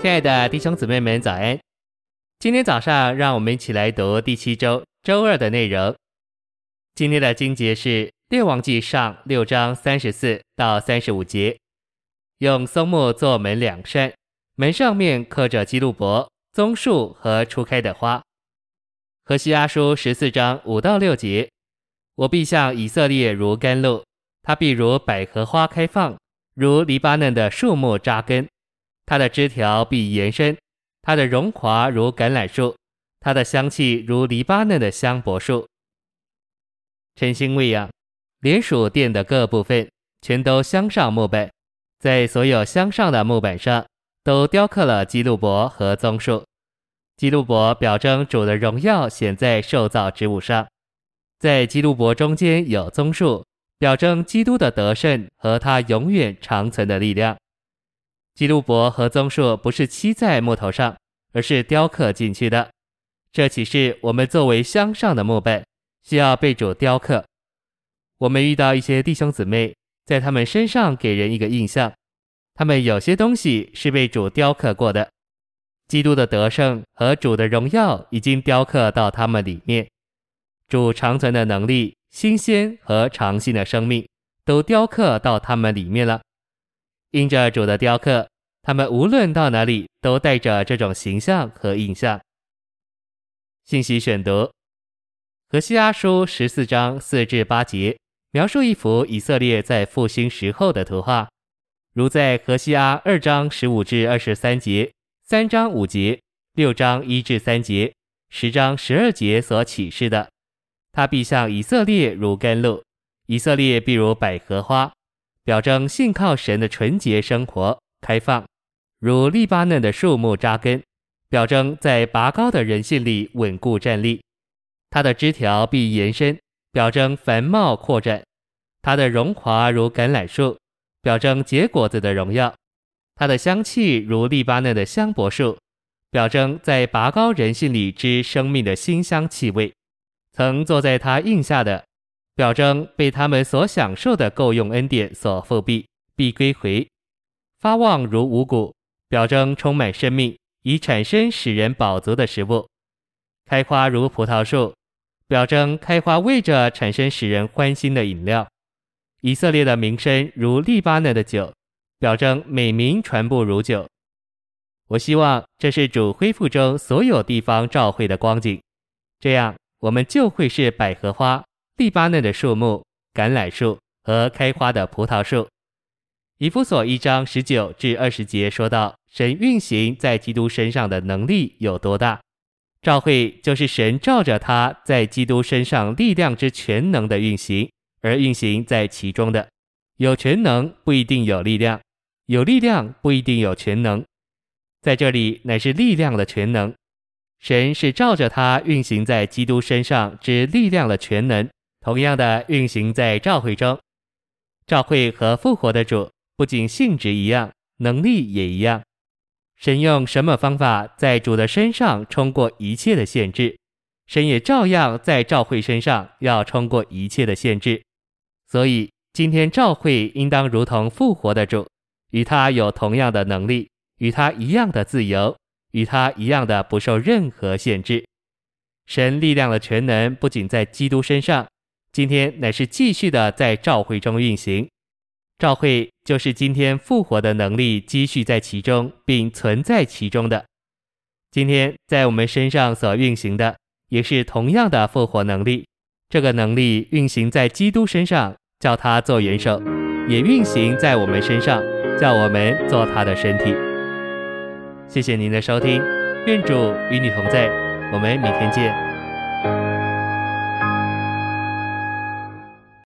亲爱的弟兄姊妹们，早安！今天早上，让我们一起来读第七周周二的内容。今天的经节是《列王记上》六章三十四到三十五节。用松木做门两扇，门上面刻着基路伯、棕树和初开的花。何西阿书十四章五到六节：我必向以色列如甘露，他必如百合花开放，如黎巴嫩的树木扎根。它的枝条必延伸，它的荣华如橄榄树，它的香气如黎巴嫩的香柏树。晨星喂养，连属殿的各部分，全都镶上木板，在所有镶上的木板上，都雕刻了基路伯和棕树。基路伯表征主的荣耀显在受造之物上，在基路伯中间有棕树，表征基督的得胜和他永远长存的力量。基路伯和棕树不是漆在木头上，而是雕刻进去的。这岂是我们作为镶上的墓碑，需要被主雕刻？我们遇到一些弟兄姊妹，在他们身上给人一个印象，他们有些东西是被主雕刻过的。基督的得胜和主的荣耀已经雕刻到他们里面，主长存的能力、新鲜和长信的生命，都雕刻到他们里面了。因着主的雕刻，他们无论到哪里都带着这种形象和印象。信息选读：何西阿书十四章四至八节，描述一幅以色列在复兴时候的图画，如在何西阿二章十五至二十三节、三章五节、六章一至三节、十章十二节所启示的。他必向以色列如甘露，以色列必如百合花。表征信靠神的纯洁生活，开放，如黎巴嫩的树木扎根；表征在拔高的人性里稳固站立。它的枝条必延伸，表征繁茂扩展。它的荣华如橄榄树，表征结果子的荣耀。它的香气如黎巴嫩的香柏树，表征在拔高人性里之生命的馨香气味。曾坐在他荫下的。表征被他们所享受的够用恩典所覆庇，必归回，发旺如五谷，表征充满生命，以产生使人饱足的食物；开花如葡萄树，表征开花为着产生使人欢心的饮料；以色列的名声如利巴嫩的酒，表征美名传布如酒。我希望这是主恢复中所有地方召会的光景，这样我们就会是百合花。利巴嫩的树木、橄榄树和开花的葡萄树。以弗所一章十九至二十节说到，神运行在基督身上的能力有多大？召会就是神照着他在基督身上力量之全能的运行而运行在其中的。有全能不一定有力量，有力量不一定有全能。在这里乃是力量的全能。神是照着他运行在基督身上之力量的全能。同样的运行在召会中，召会和复活的主不仅性质一样，能力也一样。神用什么方法在主的身上冲过一切的限制，神也照样在召会身上要冲过一切的限制。所以今天召会应当如同复活的主，与他有同样的能力，与他一样的自由，与他一样的不受任何限制。神力量的全能不仅在基督身上。今天乃是继续的在召会中运行，召会就是今天复活的能力积蓄在其中，并存在其中的。今天在我们身上所运行的，也是同样的复活能力。这个能力运行在基督身上，叫他做元首；也运行在我们身上，叫我们做他的身体。谢谢您的收听，愿主与你同在，我们明天见。